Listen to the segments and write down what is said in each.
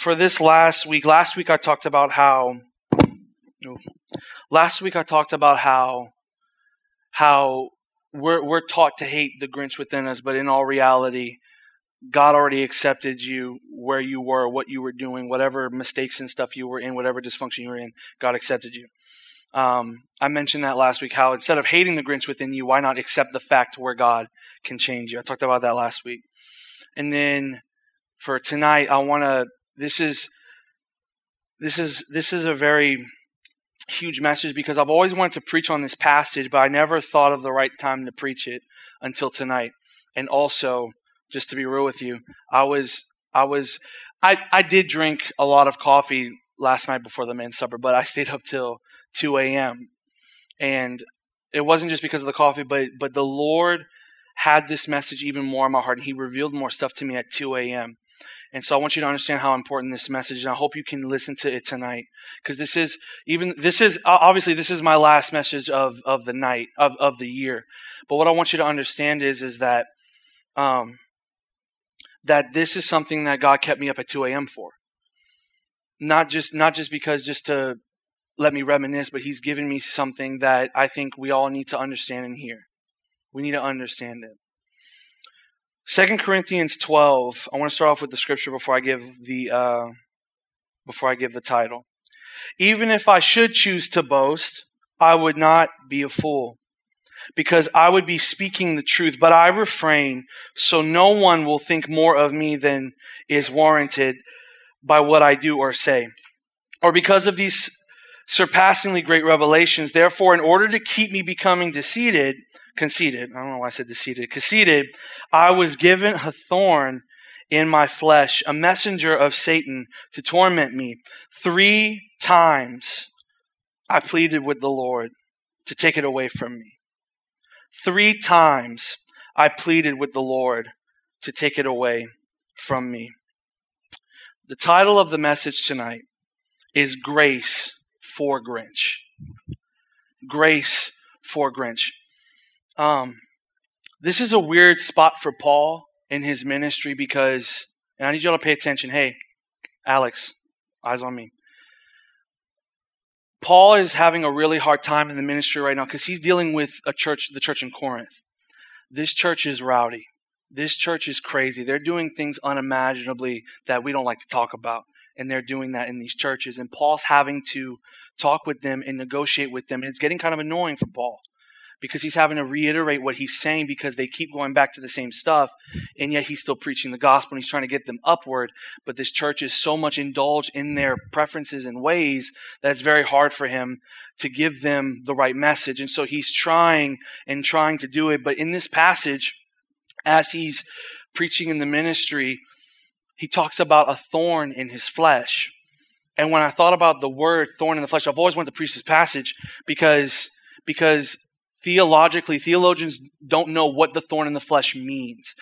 for this last week, last week I talked about how. Last week I talked about how how we're we're taught to hate the Grinch within us, but in all reality, God already accepted you where you were, what you were doing, whatever mistakes and stuff you were in, whatever dysfunction you were in. God accepted you. Um, I mentioned that last week. How instead of hating the Grinch within you, why not accept the fact where God can change you? I talked about that last week. And then for tonight, I want to. This is this is this is a very huge message because I've always wanted to preach on this passage, but I never thought of the right time to preach it until tonight. And also, just to be real with you, I was I was I I did drink a lot of coffee last night before the men's supper, but I stayed up till 2 a.m. And it wasn't just because of the coffee, but but the Lord had this message even more in my heart. And he revealed more stuff to me at 2 a.m. And so I want you to understand how important this message is. And I hope you can listen to it tonight. Because this is even, this is, obviously, this is my last message of, of the night, of, of the year. But what I want you to understand is, is that, um, that this is something that God kept me up at 2 a.m. for. Not just, not just because just to let me reminisce, but He's given me something that I think we all need to understand and hear. We need to understand it. 2 Corinthians 12. I want to start off with the scripture before I give the uh, before I give the title. Even if I should choose to boast, I would not be a fool, because I would be speaking the truth, but I refrain, so no one will think more of me than is warranted by what I do or say. Or because of these surpassingly great revelations, therefore, in order to keep me becoming conceited, conceited, I don't know why I said deceited, conceited, I was given a thorn in my flesh, a messenger of Satan to torment me. Three times I pleaded with the Lord to take it away from me. Three times I pleaded with the Lord to take it away from me. The title of the message tonight is Grace for Grinch. Grace for Grinch. Um, this is a weird spot for Paul in his ministry because, and I need y'all to pay attention. Hey, Alex, eyes on me. Paul is having a really hard time in the ministry right now because he's dealing with a church, the church in Corinth. This church is rowdy. This church is crazy. They're doing things unimaginably that we don't like to talk about. And they're doing that in these churches. And Paul's having to talk with them and negotiate with them. And it's getting kind of annoying for Paul because he's having to reiterate what he's saying because they keep going back to the same stuff. And yet he's still preaching the gospel and he's trying to get them upward. But this church is so much indulged in their preferences and ways that it's very hard for him to give them the right message. And so he's trying and trying to do it. But in this passage as he's preaching in the ministry he talks about a thorn in his flesh and when i thought about the word thorn in the flesh i've always wanted to preach this passage because because theologically, theologians don't know what the thorn in the flesh means.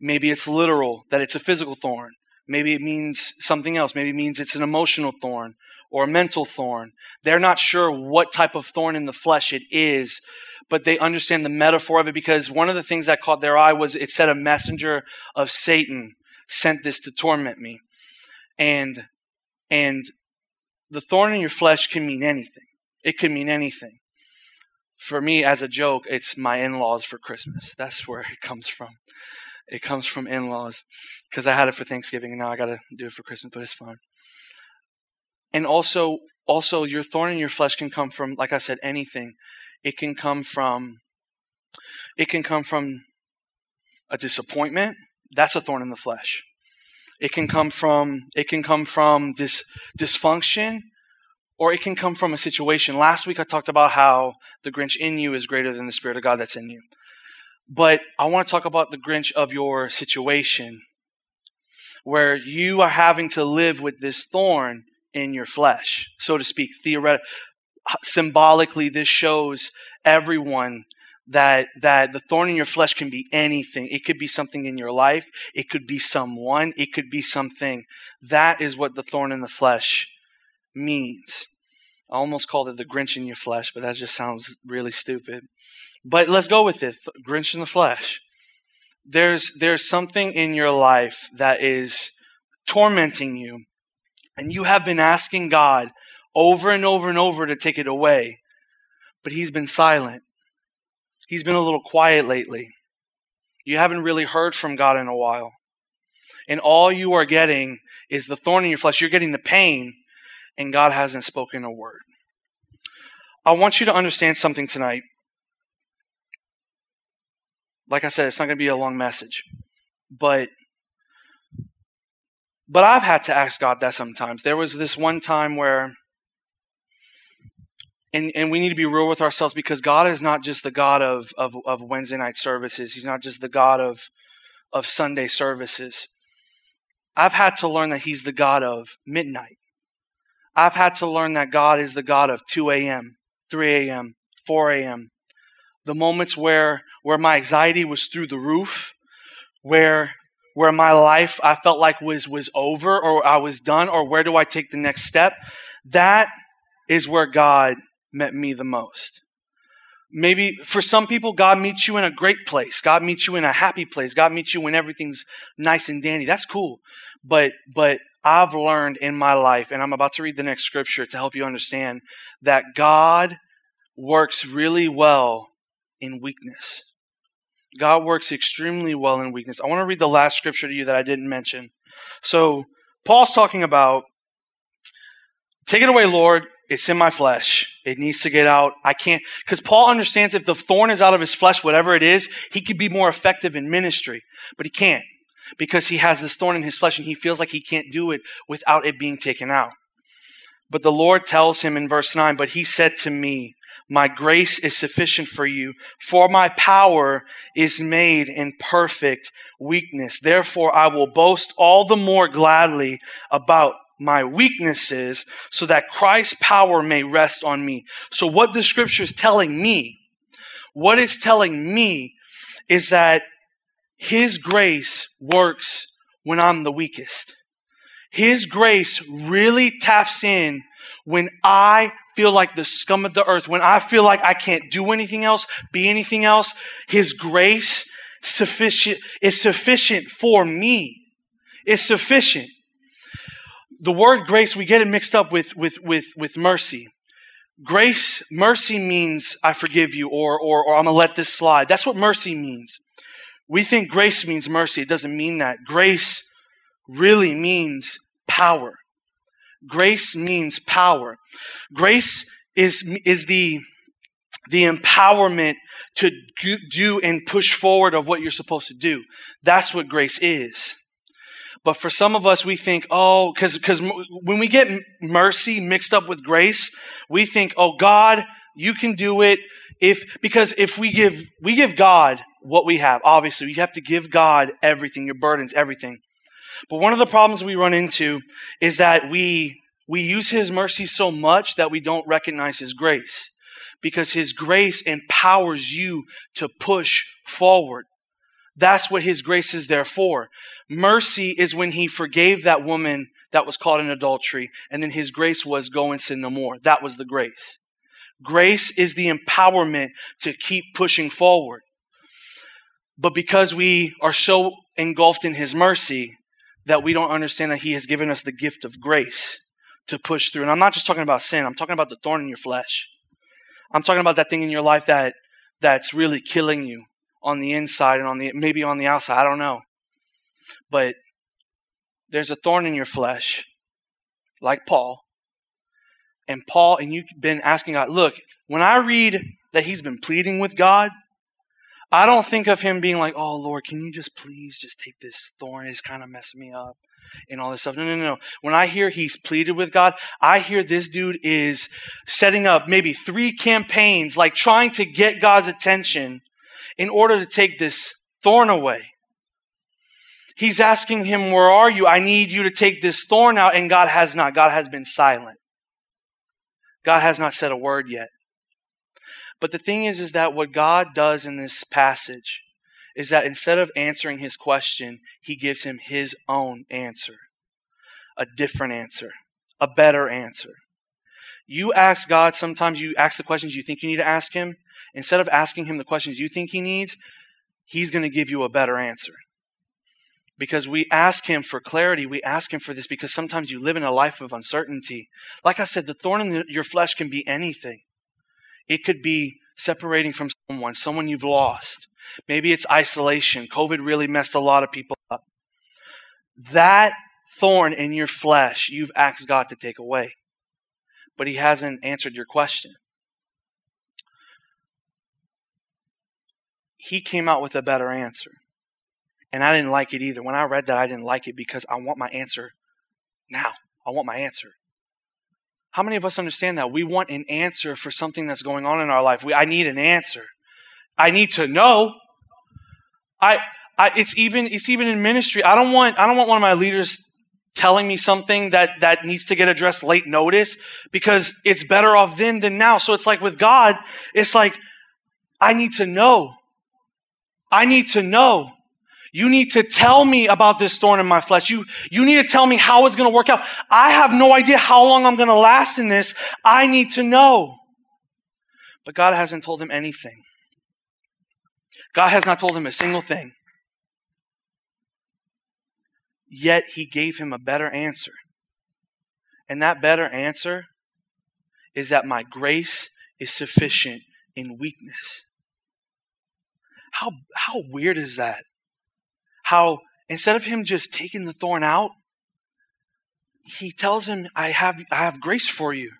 Maybe it's literal, that it's a physical thorn. Maybe it means something else. Maybe it means it's an emotional thorn or a mental thorn. They're not sure what type of thorn in the flesh it is, but they understand the metaphor of it because one of the things that caught their eye was it said a messenger of Satan sent this to torment me. And, and the thorn in your flesh can mean anything. It can mean anything for me, as a joke, it's my in laws for Christmas. That's where it comes from. It comes from in laws. Because I had it for Thanksgiving and now I got to do it for Christmas, but it's fine. And also, also, your thorn in your flesh can come from, like I said, anything. It can come from, it can come from a disappointment. That's a thorn in the flesh. It can come from, it can come from dysfunction or it can come from a situation. Last week I talked about how the Grinch in you is greater than the Spirit of God that's in you. But I want to talk about the Grinch of your situation where you are having to live with this thorn in your flesh, so to speak. Theoretically, uh, symbolically, this shows everyone that that the thorn in your flesh can be anything. It could be something in your life. It could be someone. It could be something. That is what the thorn in the flesh means. I almost called it the Grinch in your flesh, but that just sounds really stupid. But let's go with it Grinch in the flesh. There's, there's something in your life that is tormenting you And you have been asking God over and over and over to take it away, but He's been silent. He's been a little quiet lately. You haven't really heard from God in a while. And all you are getting is the thorn in your flesh. You're getting the pain, and God hasn't spoken a word. I want you to understand something tonight. Like I said, it's not going to be a long message, but but I've had to ask God that sometimes. There was this one time where and, and we need to be real with ourselves because God is not just the God of, of, of Wednesday night services. He's not just the God of, of Sunday services. I've had to learn that He's the God of midnight. I've had to learn that God is the God of 2 a.m., 3 a.m., 4 a.m. The moments where, where my anxiety was through the roof, where, where my life I felt like was, was over or I was done, or where do I take the next step? That is where God met me the most. Maybe for some people, God meets you in a great place. God meets you in a happy place. God meets you when everything's nice and dandy. That's cool. But, but I've learned in my life, and I'm about to read the next scripture to help you understand that God works really well in weakness. God works extremely well in weakness. I want to read the last scripture to you that I didn't mention. So, Paul's talking about take it away, Lord. It's in my flesh. It needs to get out. I can't, because Paul understands if the thorn is out of his flesh, whatever it is, he could be more effective in ministry, but he can't because he has this thorn in his flesh and he feels like he can't do it without it being taken out. But the Lord tells him in verse 9, But he said to me, My grace is sufficient for you, for my power is made in perfect weakness. Therefore, I will boast all the more gladly about my weaknesses so that Christ's power may rest on me. So what the scripture is telling me, what it's telling me is that his grace works when I'm the weakest. His grace really taps in when I feel like the scum of the earth, when I feel like I can't do anything else, be anything else. His grace sufficient is sufficient for me. It's sufficient the word grace, we get it mixed up with, with, with, with mercy. Grace, mercy means I forgive you or, or, or I'm going to let this slide. That's what mercy means. We think grace means mercy. It doesn't mean that. Grace really means power. Grace means power. Grace is, is the, the empowerment to do and push forward of what you're supposed to do. That's what grace is. But for some of us, we think, oh, because when we get mercy mixed up with grace, we think, oh, God, you can do it. If because if we give we give God what we have, obviously, you have to give God everything, your burdens, everything. But one of the problems we run into is that we we use His mercy so much that we don't recognize His grace, because His grace empowers you to push forward. That's what His grace is there for. Mercy is when he forgave that woman that was caught in adultery, and then his grace was go and sin no more. That was the grace. Grace is the empowerment to keep pushing forward. But because we are so engulfed in his mercy that we don't understand that he has given us the gift of grace to push through. And I'm not just talking about sin, I'm talking about the thorn in your flesh. I'm talking about that thing in your life that that's really killing you on the inside and on the maybe on the outside. I don't know. But there's a thorn in your flesh, like Paul. And Paul, and you've been asking God, look, when I read that he's been pleading with God, I don't think of him being like, oh, Lord, can you just please just take this thorn? It's kind of messing me up and all this stuff. No, no, no. When I hear he's pleaded with God, I hear this dude is setting up maybe three campaigns, like trying to get God's attention in order to take this thorn away. He's asking him, Where are you? I need you to take this thorn out. And God has not. God has been silent. God has not said a word yet. But the thing is, is that what God does in this passage is that instead of answering his question, he gives him his own answer. A different answer. A better answer. You ask God, sometimes you ask the questions you think you need to ask him. Instead of asking him the questions you think he needs, he's going to give you a better answer. Because we ask Him for clarity. We ask Him for this because sometimes you live in a life of uncertainty. Like I said, the thorn in your flesh can be anything. It could be separating from someone, someone you've lost. Maybe it's isolation. COVID really messed a lot of people up. That thorn in your flesh, you've asked God to take away. But He hasn't answered your question. He came out with a better answer. And I didn't like it either. When I read that, I didn't like it because I want my answer now. I want my answer. How many of us understand that? We want an answer for something that's going on in our life. We, I need an answer. I need to know. I, I, it's even, it's even in ministry. I don't want, I don't want one of my leaders telling me something that, that needs to get addressed late notice because it's better off then than now. So it's like with God, it's like, I need to know. I need to know. You need to tell me about this thorn in my flesh. You, you need to tell me how it's going to work out. I have no idea how long I'm going to last in this. I need to know. But God hasn't told him anything. God has not told him a single thing. Yet he gave him a better answer. And that better answer is that my grace is sufficient in weakness. How, how weird is that? How instead of him just taking the thorn out, he tells him, I have, I have grace for you.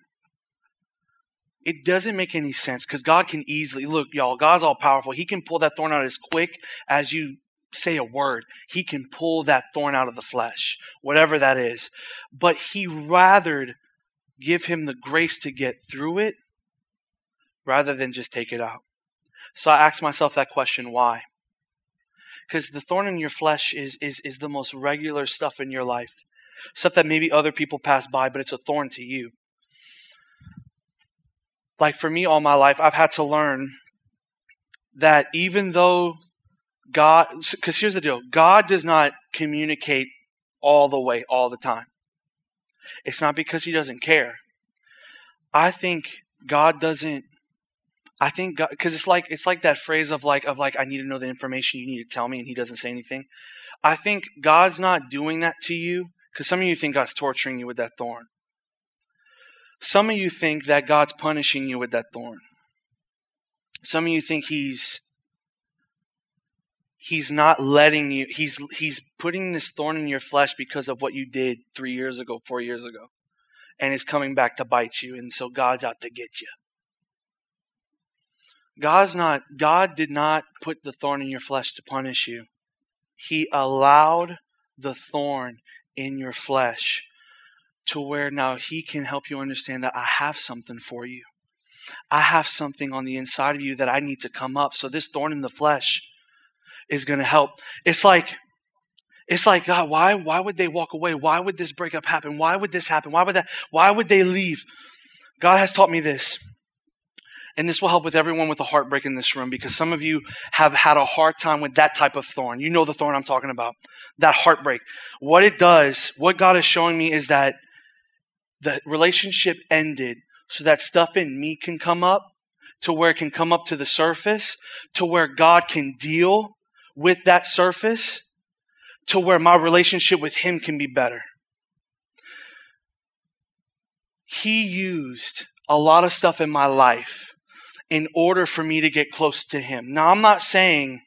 It doesn't make any sense because God can easily, look, y'all, God's all powerful. He can pull that thorn out as quick as you say a word. He can pull that thorn out of the flesh, whatever that is. But he rather give him the grace to get through it rather than just take it out. So I asked myself that question why? Because the thorn in your flesh is, is, is the most regular stuff in your life. Stuff that maybe other people pass by, but it's a thorn to you like for me all my life, I've had to learn that even though God, because here's the deal God does not communicate all the way, all the time. It's not because He doesn't care. I think God doesn't. I think because it's like it's like that phrase of like of like I need to know the information you need to tell me, and He doesn't say anything. I think God's not doing that to you because some of you think God's torturing you with that thorn. Some of you think that God's punishing you with that thorn. Some of you think he's he's not letting you he's he's putting this thorn in your flesh because of what you did 3 years ago, 4 years ago. And is coming back to bite you and so God's out to get you. God's not God did not put the thorn in your flesh to punish you. He allowed the thorn in your flesh to where now He can help you understand that I have something for you. I have something on the inside of you that I need to come up. So this thorn in the flesh is going to help. It's like, it's like, God, why, why would they walk away? Why would this breakup happen? Why would this happen? Why would that, why would they leave? God has taught me this. And this will help with everyone with a heartbreak in this room because some of you have had a hard time with that type of thorn. You know the thorn I'm talking about. That heartbreak. What it does, what God is showing me is that the relationship ended so that stuff in me can come up to where it can come up to the surface, to where God can deal with that surface, to where my relationship with Him can be better. He used a lot of stuff in my life in order for me to get close to Him. Now, I'm not saying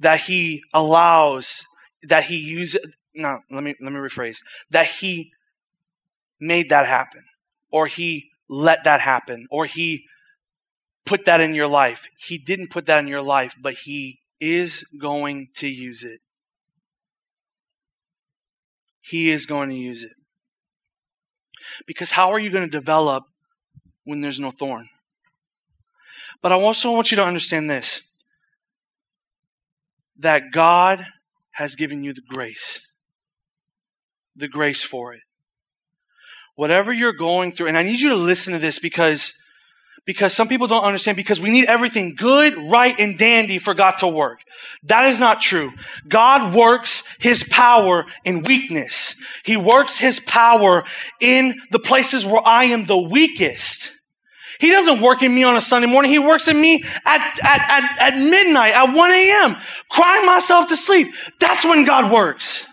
that He allows, that He uses, no, let me, let me rephrase, that He made that happen, or He let that happen, or He put that in your life. He didn't put that in your life, but He is going to use it. He is going to use it. Because how are you going to develop when there's no thorn? But I also want you to understand this that God has given you the grace, the grace for it whatever you're going through, and I need you to listen to this because, because some people don't understand because we need everything good, right, and dandy for God to work. That is not true. God works His power in weakness. He works His power in the places where I am the weakest. He doesn't work in me on a Sunday morning. He works in me at, at, at, at midnight, at 1 a.m., crying myself to sleep. That's when God works.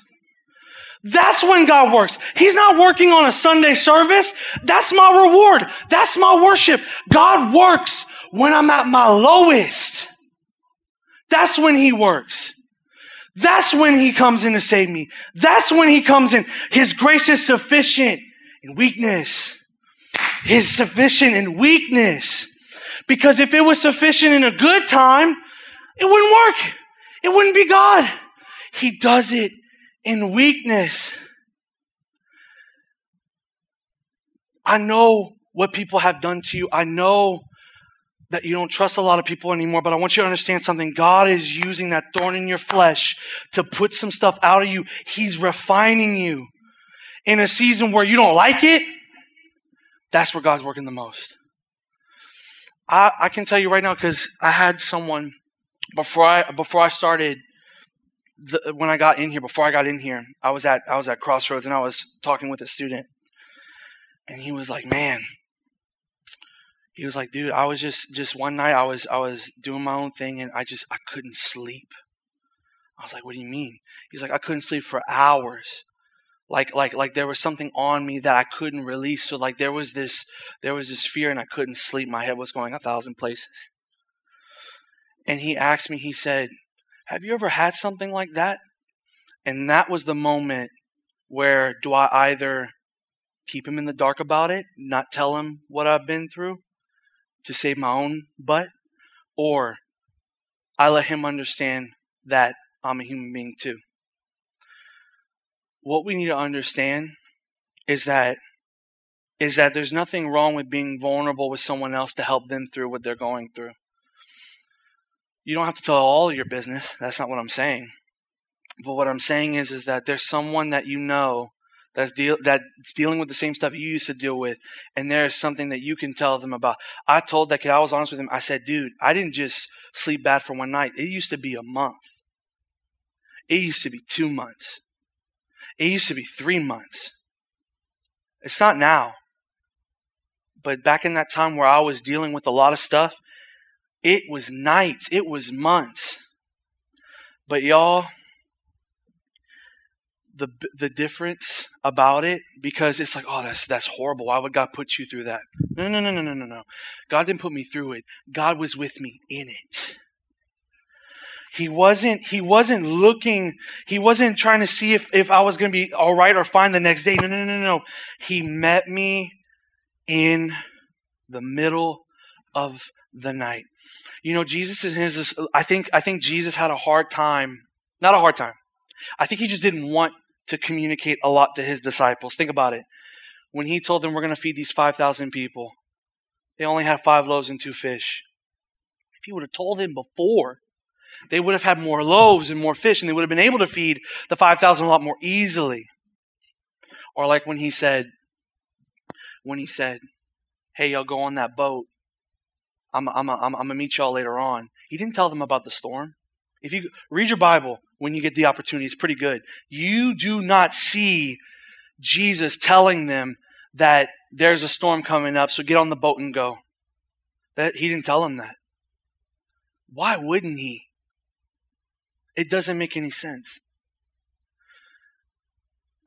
That's when God works. He's not working on a Sunday service. That's my reward. That's my worship. God works when I'm at my lowest. That's when he works. That's when he comes in to save me. That's when he comes in. His grace is sufficient in weakness. His sufficient in weakness. Because if it was sufficient in a good time, it wouldn't work. It wouldn't be God. He does it in weakness. I know what people have done to you. I know that you don't trust a lot of people anymore, but I want you to understand something. God is using that thorn in your flesh to put some stuff out of you. He's refining you in a season where you don't like it. That's where God's working the most. I, I can tell you right now because I had someone before I before I started the, when I got in here. Before I got in here, I was at I was at Crossroads and I was talking with a student, and he was like, "Man, he was like, dude, I was just just one night I was I was doing my own thing and I just I couldn't sleep. I was like, what do you mean? He's like, I couldn't sleep for hours. Like like like there was something on me that I couldn't release. So like there was this there was this fear and I couldn't sleep. My head was going a thousand places. And he asked me, he said, Have you ever had something like that? And that was the moment where do I either keep him in the dark about it, not tell him what I've been through, to save my own butt, or I let him understand that I'm a human being too. What we need to understand is that is that there's nothing wrong with being vulnerable with someone else to help them through what they're going through. You don't have to tell all your business. That's not what I'm saying. But what I'm saying is is that there's someone that you know that's deal that's dealing with the same stuff you used to deal with, and there's something that you can tell them about. I told that kid, I was honest with him. I said, dude, I didn't just sleep bad for one night. It used to be a month. It used to be two months. It used to be three months. It's not now. But back in that time where I was dealing with a lot of stuff, it was nights, it was months. But y'all, the the difference about it because it's like, oh, that's that's horrible. Why would God put you through that? No, no, no, no, no, no, no. God didn't put me through it. God was with me in it. He wasn't he wasn't looking, he wasn't trying to see if, if I was gonna be all right or fine the next day. No, no, no, no. He met me in the middle of the night. You know, Jesus is his I think I think Jesus had a hard time, not a hard time. I think he just didn't want to communicate a lot to his disciples. Think about it. When he told them we're going to feed these 5,000 people, they only had five loaves and two fish. If he would have told him before, they would have had more loaves and more fish, and they would have been able to feed the 5,000 a lot more easily. Or like when he said, when he said, hey, y'all go on that boat. I'm, I'm, I'm, I'm going to meet y'all later on. He didn't tell them about the storm. If you read your Bible, when you get the opportunity. It's pretty good. You do not see Jesus telling them that there's a storm coming up, so get on the boat and go. That he didn't tell them that. Why wouldn't he? It doesn't make any sense.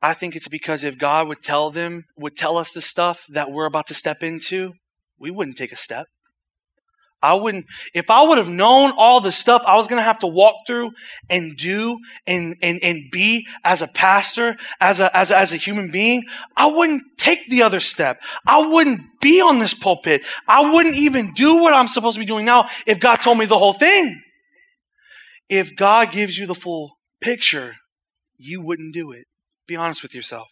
I think it's because if God would tell them, would tell us the stuff that we're about to step into, we wouldn't take a step. I wouldn't, if I would have known all the stuff I was going to have to walk through and do and, and, and be as a pastor, as a, as a, as a human being, I wouldn't take the other step. I wouldn't be on this pulpit. I wouldn't even do what I'm supposed to be doing now if God told me the whole thing. If God gives you the full picture, you wouldn't do it. Be honest with yourself.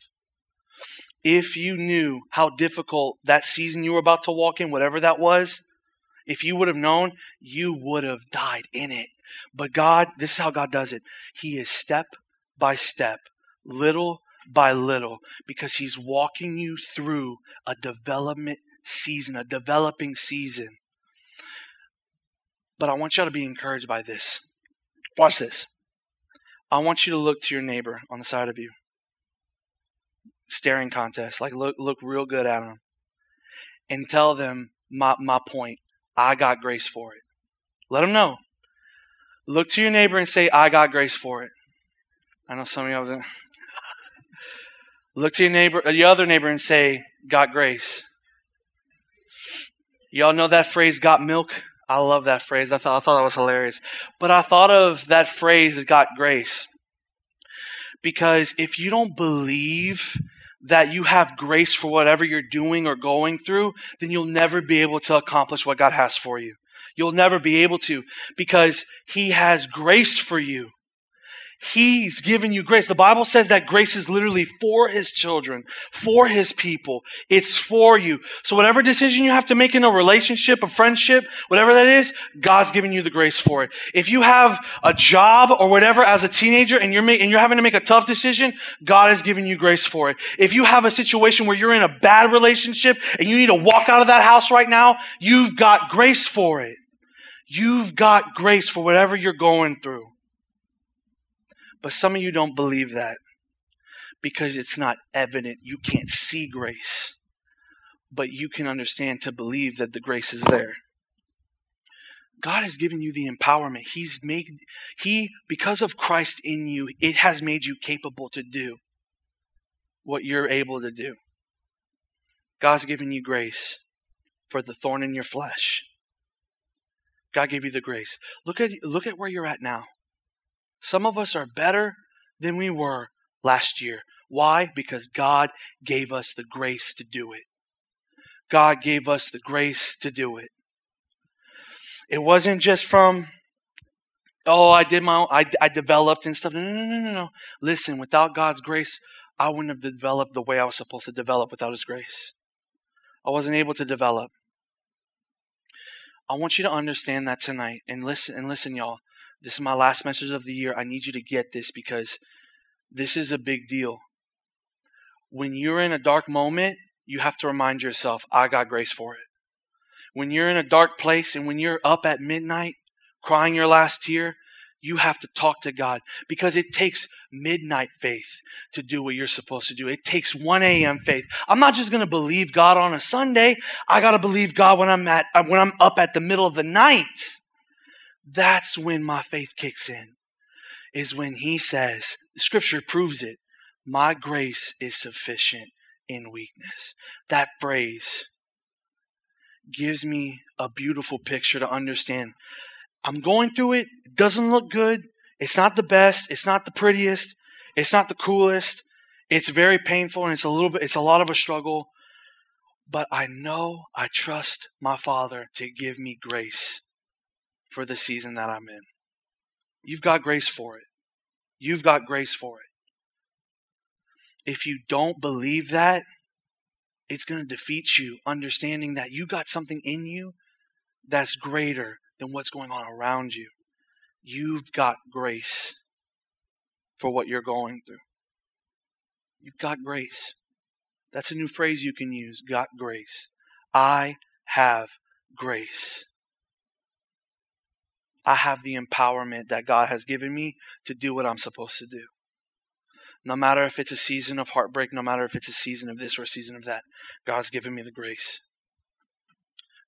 If you knew how difficult that season you were about to walk in, whatever that was, if you would have known, you would have died in it. But God, this is how God does it. He is step by step, little by little, because He's walking you through a development season, a developing season. But I want y'all to be encouraged by this. Watch this. I want you to look to your neighbor on the side of you. Staring contest. Like look look real good at them. And tell them my, my point. I got grace for it. Let them know. Look to your neighbor and say, I got grace for it. I know some of y'all. Look to your neighbor, uh, your other neighbor, and say, "Got grace." Y'all know that phrase, "Got milk." I love that phrase. I thought I thought that was hilarious. But I thought of that phrase, that "Got grace," because if you don't believe that you have grace for whatever you're doing or going through, then you'll never be able to accomplish what God has for you. You'll never be able to because He has grace for you. He's given you grace. The Bible says that grace is literally for His children, for His people. It's for you. So whatever decision you have to make in a relationship, a friendship, whatever that is, God's giving you the grace for it. If you have a job or whatever as a teenager and you're ma- and you're having to make a tough decision, God is giving you grace for it. If you have a situation where you're in a bad relationship and you need to walk out of that house right now, you've got grace for it. You've got grace for whatever you're going through. But some of you don't believe that because it's not evident. You can't see grace. But you can understand to believe that the grace is there. God has given you the empowerment. He's made, He, because of Christ in you, it has made you capable to do what you're able to do. God's given you grace for the thorn in your flesh. God gave you the grace. Look at, look at where you're at now. Some of us are better than we were last year. Why? Because God gave us the grace to do it. God gave us the grace to do it. It wasn't just from, oh, I did my own, I, I developed and stuff. No, no, no, no, no. Listen, without God's grace, I wouldn't have developed the way I was supposed to develop without His grace. I wasn't able to develop. I want you to understand that tonight and listen and listen, y'all. This is my last message of the year. I need you to get this because this is a big deal. When you're in a dark moment, you have to remind yourself, I got grace for it. When you're in a dark place and when you're up at midnight crying your last tear, you have to talk to God because it takes midnight faith to do what you're supposed to do. It takes 1 a.m. faith. I'm not just going to believe God on a Sunday. I got to believe God when I'm at, when I'm up at the middle of the night. That's when my faith kicks in, is when he says, scripture proves it, my grace is sufficient in weakness. That phrase gives me a beautiful picture to understand. I'm going through it. It doesn't look good. It's not the best. It's not the prettiest. It's not the coolest. It's very painful and it's a little bit, it's a lot of a struggle. But I know I trust my Father to give me grace for the season that I'm in. You've got grace for it. You've got grace for it. If you don't believe that, it's going to defeat you, understanding that you got something in you that's greater than what's going on around you. You've got grace for what you're going through. You've got grace. That's a new phrase you can use got grace. I have grace. I have the empowerment that God has given me to do what I'm supposed to do. No matter if it's a season of heartbreak, no matter if it's a season of this or a season of that, God's given me the grace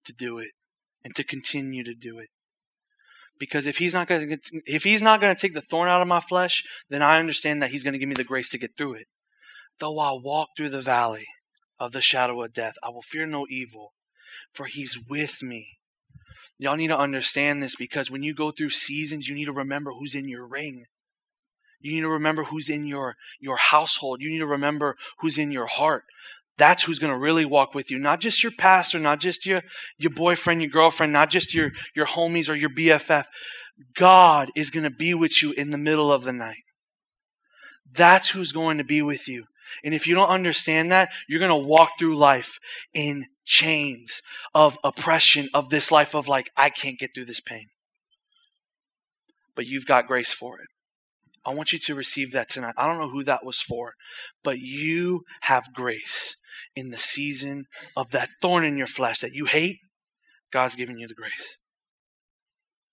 to do it and to continue to do it. Because if he's not going to if he's not going to take the thorn out of my flesh, then I understand that he's going to give me the grace to get through it. Though I walk through the valley of the shadow of death, I will fear no evil, for he's with me. Y'all need to understand this because when you go through seasons, you need to remember who's in your ring. You need to remember who's in your, your household. You need to remember who's in your heart. That's who's going to really walk with you. Not just your pastor, not just your, your boyfriend, your girlfriend, not just your, your homies or your BFF. God is going to be with you in the middle of the night. That's who's going to be with you. And if you don't understand that, you're going to walk through life in chains of oppression of this life of like, I can't get through this pain. But you've got grace for it. I want you to receive that tonight. I don't know who that was for, but you have grace in the season of that thorn in your flesh that you hate. God's giving you the grace.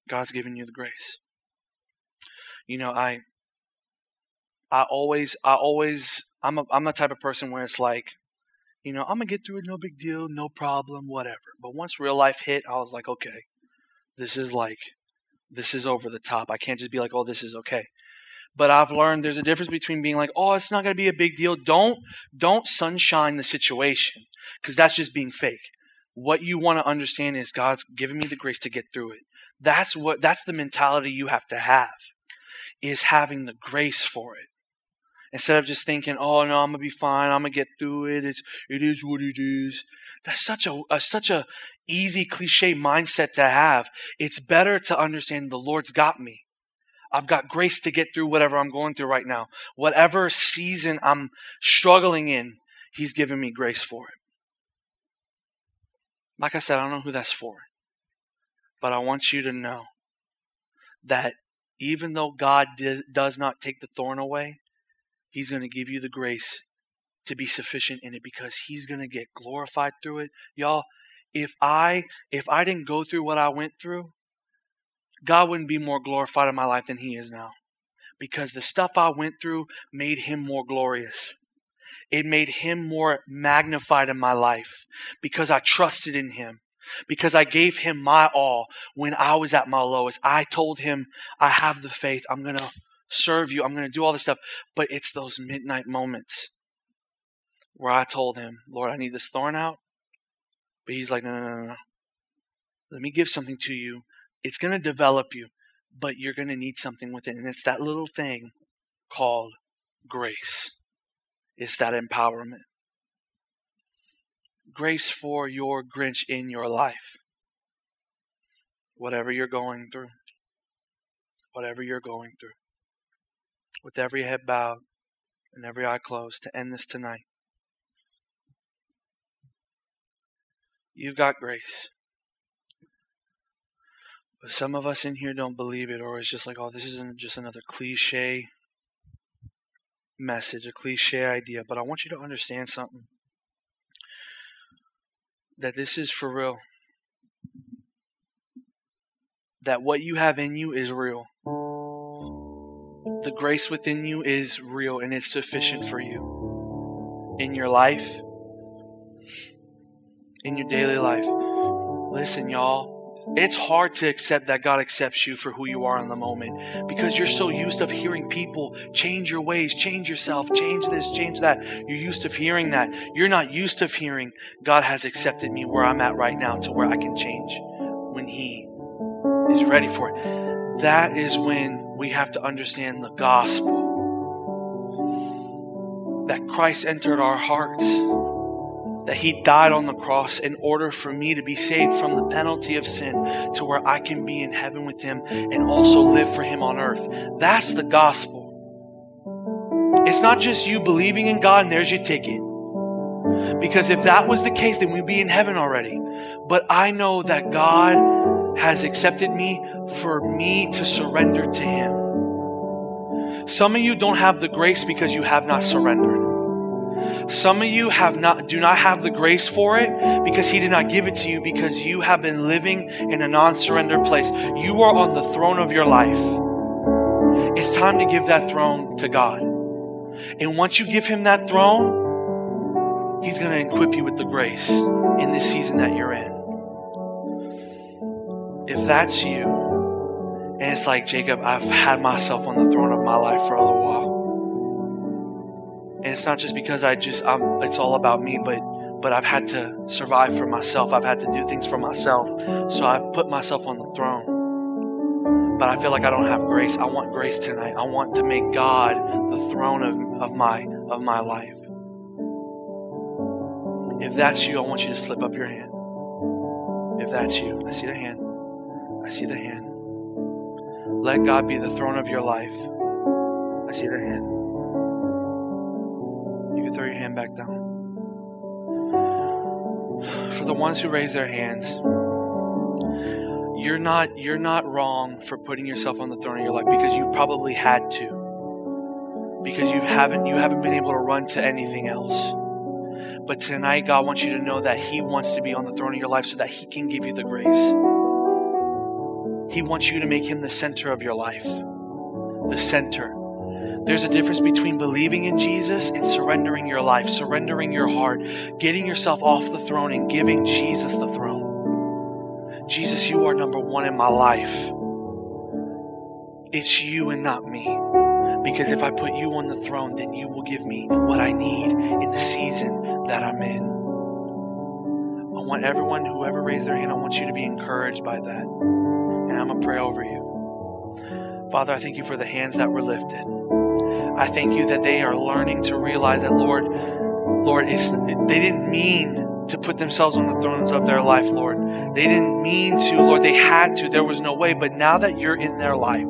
God's giving you the grace. You know, I I always I always I'm a I'm the type of person where it's like you know, I'm gonna get through it, no big deal, no problem, whatever. But once real life hit, I was like, okay, this is like, this is over the top. I can't just be like, oh, this is okay. But I've learned there's a difference between being like, oh, it's not gonna be a big deal. Don't don't sunshine the situation because that's just being fake. What you want to understand is God's given me the grace to get through it. That's what that's the mentality you have to have is having the grace for it. Instead of just thinking, "Oh no, I'm gonna be fine. I'm gonna get through it. It's it is what it is." That's such a, a such a easy cliche mindset to have. It's better to understand the Lord's got me. I've got grace to get through whatever I'm going through right now. Whatever season I'm struggling in, He's given me grace for it. Like I said, I don't know who that's for. But I want you to know that even though God does not take the thorn away, He's going to give you the grace to be sufficient in it because He's going to get glorified through it. Y'all, if I if I didn't go through what I went through, God wouldn't be more glorified in my life than He is now. Because the stuff I went through made Him more glorious. It made Him more magnified in my life because I trusted in Him because I gave him my all when I was at my lowest. I told him, I have the faith. I'm going to serve you. I'm going to do all this stuff. But it's those midnight moments where I told him, Lord, I need this thorn out. But he's like, no, no, no, no. Let me give something to you. It's going to develop you, but you're going to need something with it. And it's that little thing called grace. It's that empowerment grace for your Grinch in your life. Whatever you're going through. Whatever you're going through. With every head bowed and every eye closed to end this tonight. You've got grace. But some of us in here don't believe it, or it's just like, oh, this isn't just another cliche message, a cliche idea. But I want you to understand something that this is for real. That what you have in you is real. The grace within you is real and it's sufficient for you in your life, in your daily life. Listen, y'all it's hard to accept that God accepts you for who you are in the moment because you're so used of hearing people change your ways, change yourself, change this, change that. You're used to hearing that. You're not used to hearing God has accepted me where I'm at right now to where I can change when He is ready for it. That is when we have to understand the gospel that Christ entered our hearts that He died on the cross in order for me to be saved from the penalty of sin to where I can be in heaven with Him and also live for Him on earth. That's the gospel. It's not just you believing in God and there's your ticket. Because if that was the case, then we'd be in heaven already. But I know that God has accepted me for me to surrender to Him. Some of you don't have the grace because you have not surrendered. Some of you have not do not have the grace for it because he did not give it to you because you have been living in a non-surrender place. You are on the throne of your life. It's time to give that throne to God. And once you give him that throne, he's going to equip you with the grace in this season that you're in. If that's you, and it's like, Jacob, I've had myself on the throne of my life for a little while. And it's not just because I just, I'm, it's all about me, but, but I've had to survive for myself. I've had to do things for myself. So I've put myself on the throne. But I feel like I don't have grace. I want grace tonight. I want to make God the throne of, of my, of my life. If that's you, I want you to slip up your hand. If that's you, I see the hand. I see the hand. Let God be the throne of your life. I see the hand You can throw your hand back down. For the ones who raise their hands, you're not you're not wrong for putting yourself on the throne of your life because you probably had to. Because you haven't you haven't been able to run to anything else. But tonight God wants you to know that he wants to be on the throne of your life so that he can give you the grace. He wants you to make him the center of your life. The center There's a difference between believing in Jesus and surrendering your life, surrendering your heart, getting yourself off the throne and giving Jesus the throne. Jesus, you are number one in my life. It's you and not me. Because if I put you on the throne, then you will give me what I need in the season that I'm in. I want everyone, whoever raised their hand, I want you to be encouraged by that. And I'm going to pray over you. Father, I thank you for the hands that were lifted. I thank you that they are learning to realize that, Lord, Lord, they didn't mean to put themselves on the thrones of their life, Lord. They didn't mean to, Lord. They had to. There was no way. But now that you're in their life,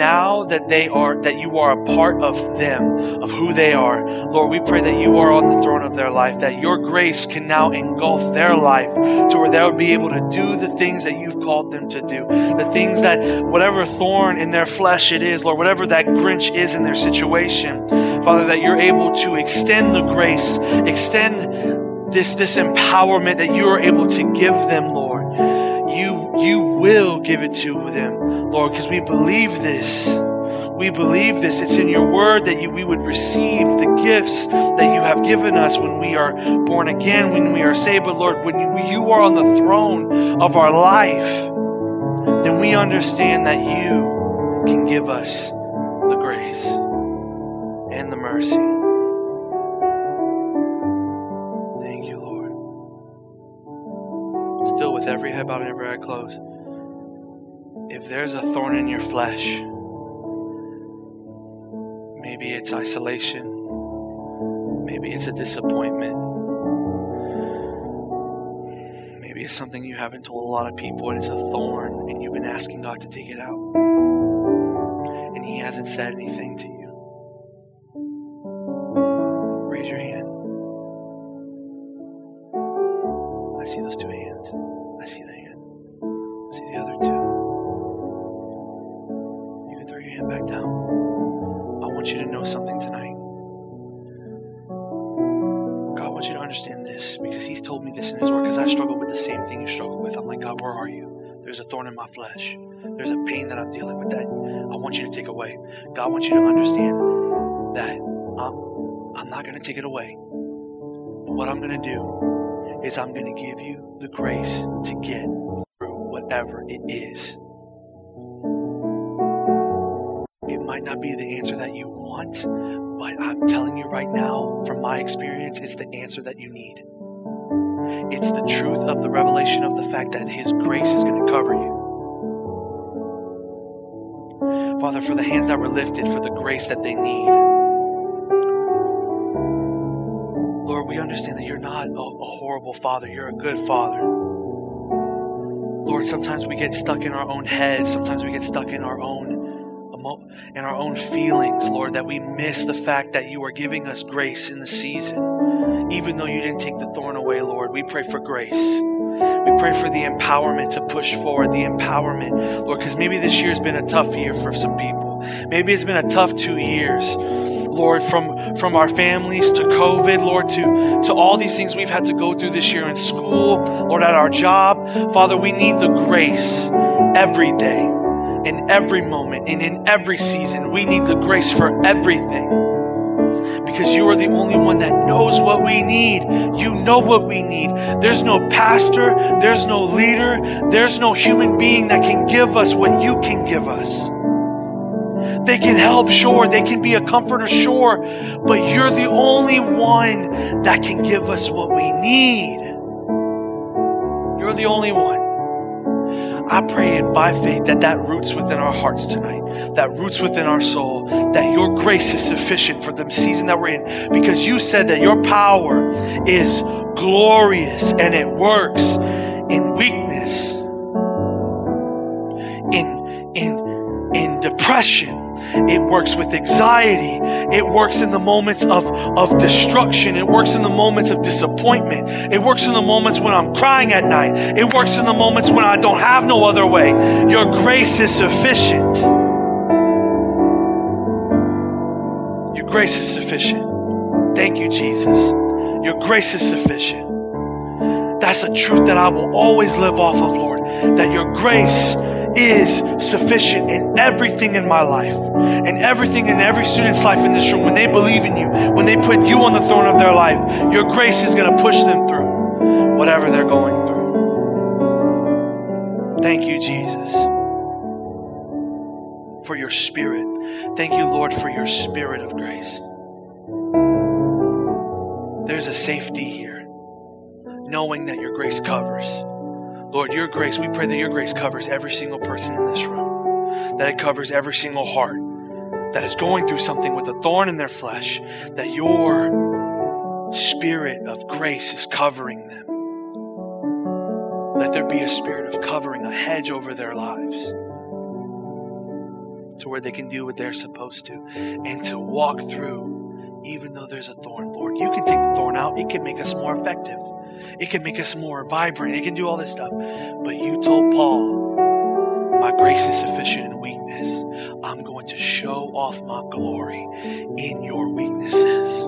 now that they are that you are a part of them of who they are lord we pray that you are on the throne of their life that your grace can now engulf their life to where they'll be able to do the things that you've called them to do the things that whatever thorn in their flesh it is lord whatever that grinch is in their situation father that you're able to extend the grace extend this this empowerment that you are able to give them lord you you will give it to them, Lord, because we believe this. We believe this. It's in your word that you, we would receive the gifts that you have given us when we are born again, when we are saved. But Lord, when you, you are on the throne of our life, then we understand that you can give us the grace and the mercy. Still with every head bowed and every eye closed. If there's a thorn in your flesh, maybe it's isolation, maybe it's a disappointment, maybe it's something you haven't told a lot of people and it's a thorn and you've been asking God to take it out. And He hasn't said anything to you. Raise your hand. I see those two know something tonight. God wants you to understand this because He's told me this in His Word because I struggle with the same thing you struggle with. I'm like, God, where are you? There's a thorn in my flesh. There's a pain that I'm dealing with that I want you to take away. God wants you to understand that I'm, I'm not going to take it away. But what I'm going to do is I'm going to give you the grace to get through whatever it is. Might not be the answer that you want, but I'm telling you right now, from my experience, it's the answer that you need. It's the truth of the revelation of the fact that His grace is going to cover you. Father, for the hands that were lifted, for the grace that they need. Lord, we understand that you're not a, a horrible father, you're a good father. Lord, sometimes we get stuck in our own heads, sometimes we get stuck in our own in our own feelings, Lord, that we miss the fact that you are giving us grace in the season. Even though you didn't take the thorn away, Lord, we pray for grace. We pray for the empowerment to push forward, the empowerment, Lord, because maybe this year has been a tough year for some people. Maybe it's been a tough two years. Lord, from, from our families to COVID, Lord, to, to all these things we've had to go through this year in school, Lord, at our job. Father, we need the grace every day, in every moment, and in every season. We need the grace for everything because you are the only one that knows what we need. You know what we need. There's no pastor, there's no leader, there's no human being that can give us what you can give us. They can help, sure. They can be a comforter, sure. But you're the only one that can give us what we need. You're the only one. I pray it by faith that that roots within our hearts tonight, that roots within our soul, that your grace is sufficient for the season that we're in, because you said that your power is glorious and it works in weakness, in in in depression, it works with anxiety. It works in the moments of, of destruction. It works in the moments of disappointment. It works in the moments when I'm crying at night. It works in the moments when I don't have no other way. Your grace is sufficient. Your grace is sufficient. Thank you, Jesus. Your grace is sufficient. That's a truth that I will always live off of, Lord. That your grace is sufficient in everything in my life, and everything in every student's life in this room. When they believe in you, when they put you on the throne of their life, your grace is going to push them through whatever they're going through. Thank you, Jesus, for your spirit. Thank you, Lord, for your spirit of grace. There's a safety here, knowing that your grace covers. Lord, your grace, we pray that your grace covers every single person in this room, that it covers every single heart that is going through something with a thorn in their flesh, that your spirit of grace is covering them. Let there be a spirit of covering, a hedge over their lives to where they can do what they're supposed to and to walk through, even though there's a thorn. Lord, you can take the thorn out, it can make us more effective, it can make us more vibrant, it can do all this stuff. But you told Paul, My grace is sufficient in weakness. I'm going to show off my glory in your weaknesses.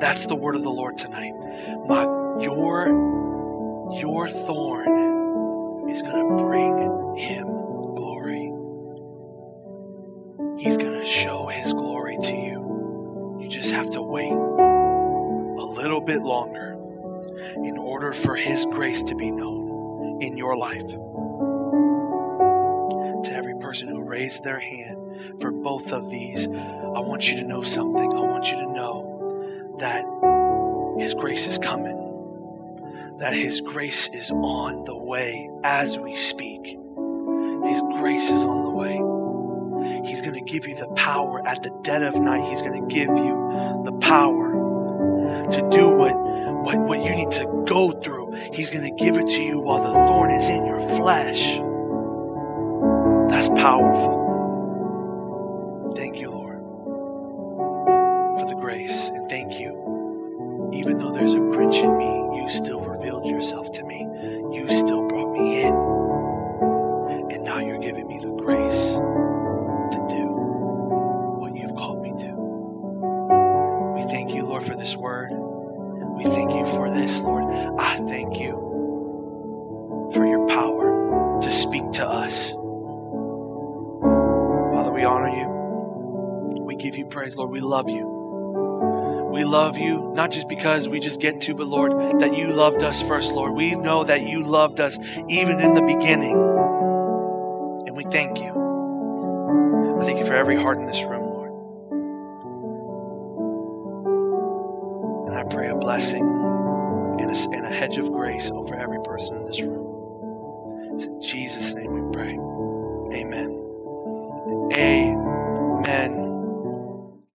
That's the word of the Lord tonight. My your your thorn is going to bring him glory. He's going to show his glory to you. You just have to wait little bit longer in order for his grace to be known in your life. To every person who raised their hand for both of these, I want you to know something. I want you to know that his grace is coming that His grace is on the way as we speak. His grace is on the way. He's going to give you the power at the dead of night. He's going to give you the power to do what, what, what you need to go through. He's going to give it to you while the thorn is in your flesh. That's powerful. Thank you, Lord, for the grace. And thank you. Even though there's a Grinch in me, you still revealed yourself to me. You still love you. We love you, not just because we just get to, but Lord, that you loved us first, Lord. We know that you loved us even in the beginning. And we thank you. I thank you for every heart in this room, Lord. And I pray a blessing and a, and a hedge of grace over every person in this room. It's in Jesus' name we pray. Amen. Amen.